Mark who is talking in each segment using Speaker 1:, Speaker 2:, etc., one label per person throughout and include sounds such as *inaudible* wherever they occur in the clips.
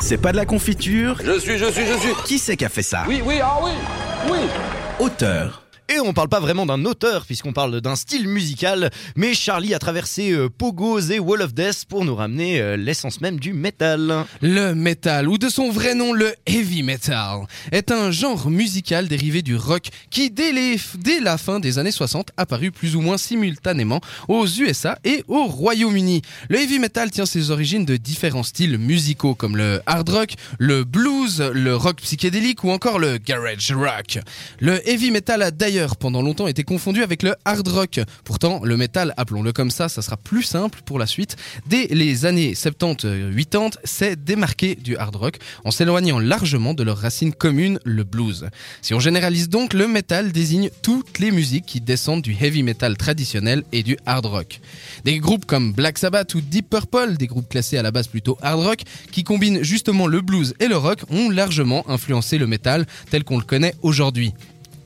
Speaker 1: C'est pas de la confiture
Speaker 2: Je suis, je suis, je suis.
Speaker 1: Qui c'est qui a fait ça
Speaker 2: Oui, oui, ah oui, oui.
Speaker 1: Auteur.
Speaker 3: Et on parle pas vraiment d'un auteur, puisqu'on parle d'un style musical, mais Charlie a traversé euh, Pogos et Wall of Death pour nous ramener euh, l'essence même du métal.
Speaker 4: Le metal, ou de son vrai nom le heavy metal, est un genre musical dérivé du rock qui, dès, dès la fin des années 60, apparut plus ou moins simultanément aux USA et au Royaume-Uni. Le heavy metal tient ses origines de différents styles musicaux comme le hard rock, le blues, le rock psychédélique ou encore le garage rock. Le heavy metal a d'ailleurs pendant longtemps été confondu avec le hard rock. Pourtant, le metal, appelons-le comme ça, ça sera plus simple pour la suite. Dès les années 70-80, s'est démarqué du hard rock en s'éloignant largement de leur racine commune, le blues. Si on généralise donc, le metal désigne toutes les musiques qui descendent du heavy metal traditionnel et du hard rock. Des groupes comme Black Sabbath ou Deep Purple, des groupes classés à la base plutôt hard rock, qui combinent justement le blues et le rock, ont largement influencé le metal tel qu'on le connaît aujourd'hui.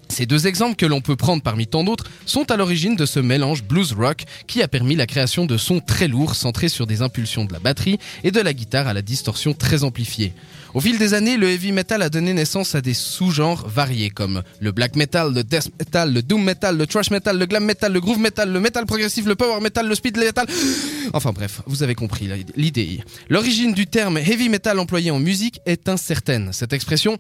Speaker 4: Ces deux exemples que l'on peut prendre parmi tant d'autres sont à l'origine de ce mélange blues-rock qui a permis la création de sons très lourds centrés sur des impulsions de la batterie et de la guitare à la distorsion très amplifiée. Au fil des années, le heavy metal a donné naissance à des sous-genres variés comme le black metal, le death metal, le doom metal, le thrash metal, le glam metal, le groove metal, le metal progressif, le power metal, le speed metal. Enfin bref, vous avez compris l'idée. L'origine du terme heavy metal employé en musique est incertaine. Cette expression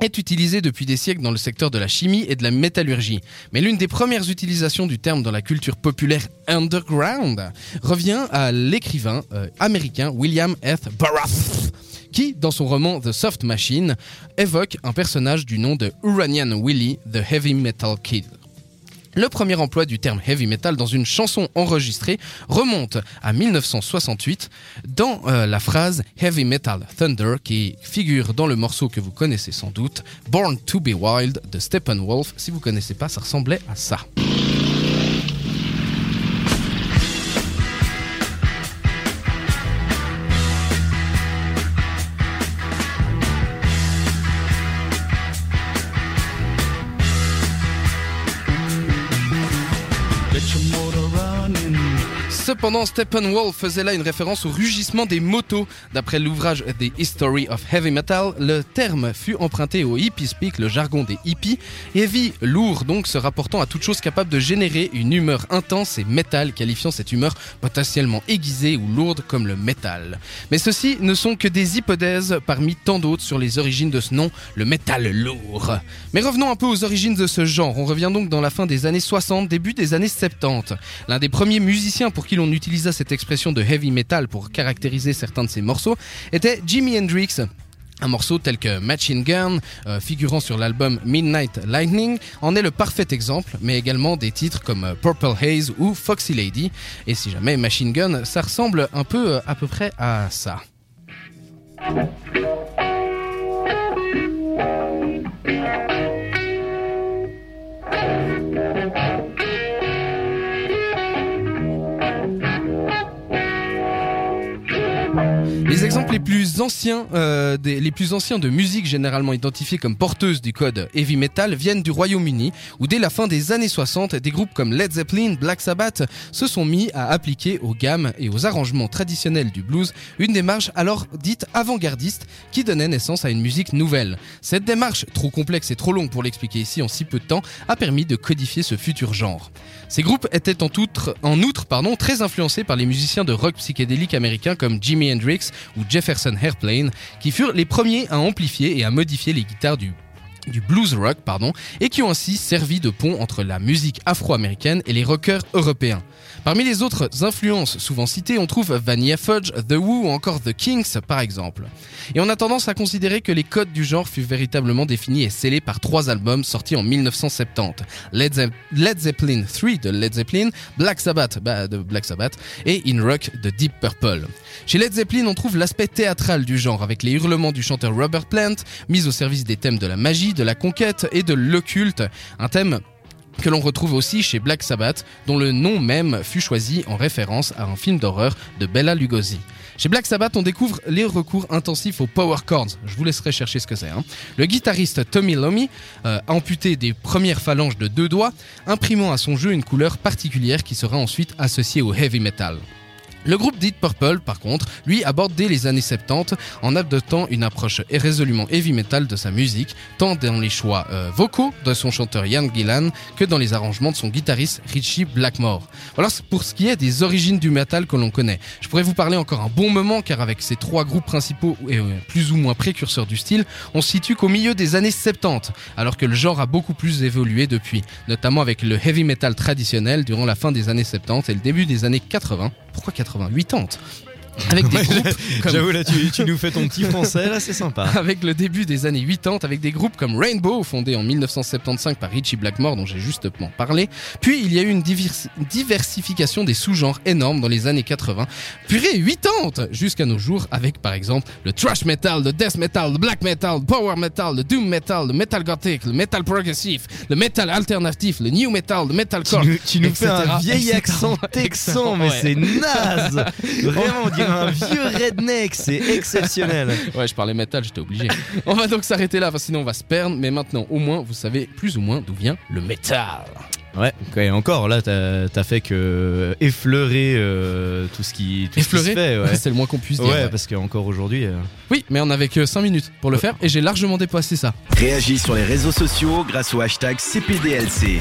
Speaker 4: est utilisée depuis des siècles dans le secteur de la chimie et de la métallurgie. Mais l'une des premières utilisations du terme dans la culture populaire underground revient à l'écrivain euh, américain William F. Burroughs qui, dans son roman The Soft Machine, évoque un personnage du nom de Uranian Willie, the Heavy Metal Kid. Le premier emploi du terme heavy metal dans une chanson enregistrée remonte à 1968 dans euh, la phrase Heavy Metal Thunder qui figure dans le morceau que vous connaissez sans doute, Born to be Wild de Steppenwolf. Si vous connaissez pas, ça ressemblait à ça. Get your more Cependant, Steppenwolf faisait là une référence au rugissement des motos. D'après l'ouvrage The History of Heavy Metal, le terme fut emprunté au hippie speak, le jargon des hippies. Heavy, lourd donc, se rapportant à toute chose capable de générer une humeur intense et métal, qualifiant cette humeur potentiellement aiguisée ou lourde comme le métal. Mais ceci ne sont que des hypothèses parmi tant d'autres sur les origines de ce nom, le métal lourd. Mais revenons un peu aux origines de ce genre. On revient donc dans la fin des années 60, début des années 70. L'un des premiers musiciens pour qui l'on utilisa cette expression de heavy metal pour caractériser certains de ses morceaux était Jimi Hendrix. Un morceau tel que Machine Gun, euh, figurant sur l'album Midnight Lightning, en est le parfait exemple, mais également des titres comme euh, Purple Haze ou Foxy Lady. Et si jamais Machine Gun, ça ressemble un peu euh, à peu près à ça. Les plus anciens, euh, les plus anciens de musique généralement identifiés comme porteuses du code heavy metal viennent du Royaume-Uni, où dès la fin des années 60, des groupes comme Led Zeppelin, Black Sabbath se sont mis à appliquer aux gammes et aux arrangements traditionnels du blues une démarche alors dite avant-gardiste qui donnait naissance à une musique nouvelle. Cette démarche, trop complexe et trop longue pour l'expliquer ici en si peu de temps, a permis de codifier ce futur genre. Ces groupes étaient en outre, très influencés par les musiciens de rock psychédélique américains comme Jimi Hendrix ou Jefferson Airplane, qui furent les premiers à amplifier et à modifier les guitares du du blues rock, pardon, et qui ont ainsi servi de pont entre la musique afro-américaine et les rockers européens. Parmi les autres influences souvent citées, on trouve Vanilla Fudge, The Who ou encore The Kings par exemple. Et on a tendance à considérer que les codes du genre furent véritablement définis et scellés par trois albums sortis en 1970. Led, Ze Led Zeppelin 3 de Led Zeppelin, Black Sabbath bah, de Black Sabbath et In Rock de Deep Purple. Chez Led Zeppelin, on trouve l'aspect théâtral du genre avec les hurlements du chanteur Robert Plant, mis au service des thèmes de la magie, de la conquête et de l'occulte, un thème que l'on retrouve aussi chez Black Sabbath, dont le nom même fut choisi en référence à un film d'horreur de Bella Lugosi. Chez Black Sabbath, on découvre les recours intensifs aux power chords. Je vous laisserai chercher ce que c'est. Hein. Le guitariste Tommy Lomi euh, amputé des premières phalanges de deux doigts, imprimant à son jeu une couleur particulière qui sera ensuite associée au heavy metal.
Speaker 5: Le groupe Deep Purple, par contre, lui aborde dès les années 70 en adoptant une approche résolument heavy metal de sa musique, tant dans les choix euh, vocaux de son chanteur Ian Gillan que dans les arrangements de son guitariste Richie Blackmore. Voilà pour ce qui est des origines du metal que l'on connaît. Je pourrais vous parler encore un bon moment car avec ces trois groupes principaux et euh, plus ou moins précurseurs du style, on se situe qu'au milieu des années 70, alors que le genre a beaucoup plus évolué depuis, notamment avec le heavy metal traditionnel durant la fin des années 70 et le début des années 80. Pourquoi 80 80 avec des *laughs*
Speaker 3: Ouais,
Speaker 5: groupes comme
Speaker 3: J'avoue, là, tu, tu nous fais ton petit *laughs* français, là, c'est sympa.
Speaker 5: avec le début des années 80, avec des groupes comme Rainbow, fondé en 1975 par Richie Blackmore, dont j'ai justement parlé. Puis il y a eu une divers- diversification des sous-genres énormes dans les années 80, puis 80 jusqu'à nos jours, avec par exemple le thrash metal, le death metal, le black metal, le power metal, le doom metal, le metal gothic, le metal progressif, le metal alternatif, le new metal, le metalcore.
Speaker 3: nous, tu nous fais un vieil accent *laughs* texan, mais
Speaker 5: Ouais.
Speaker 3: c'est naze Vraiment, on dirait un vieux redneck, c'est exceptionnel.
Speaker 5: Ouais, je parlais métal, j'étais obligé. on va donc s'arrêter là, parce que sinon on va se perdre. Mais maintenant, au moins, vous savez plus ou moins d'où vient le métal.
Speaker 3: Ouais, et encore, là, t'as as fait que effleurer euh, tout ce qui, tout ce qui se fait. Ouais, *laughs*
Speaker 5: c'est le moins qu'on puisse dire.
Speaker 3: Ouais,
Speaker 5: ouais.
Speaker 3: parce qu'encore aujourd'hui... euh,
Speaker 5: Oui, mais on avait que 5 minutes pour le faire et j'ai largement dépassé ça.
Speaker 1: Réagis sur les réseaux sociaux grâce au hashtag CPDLC.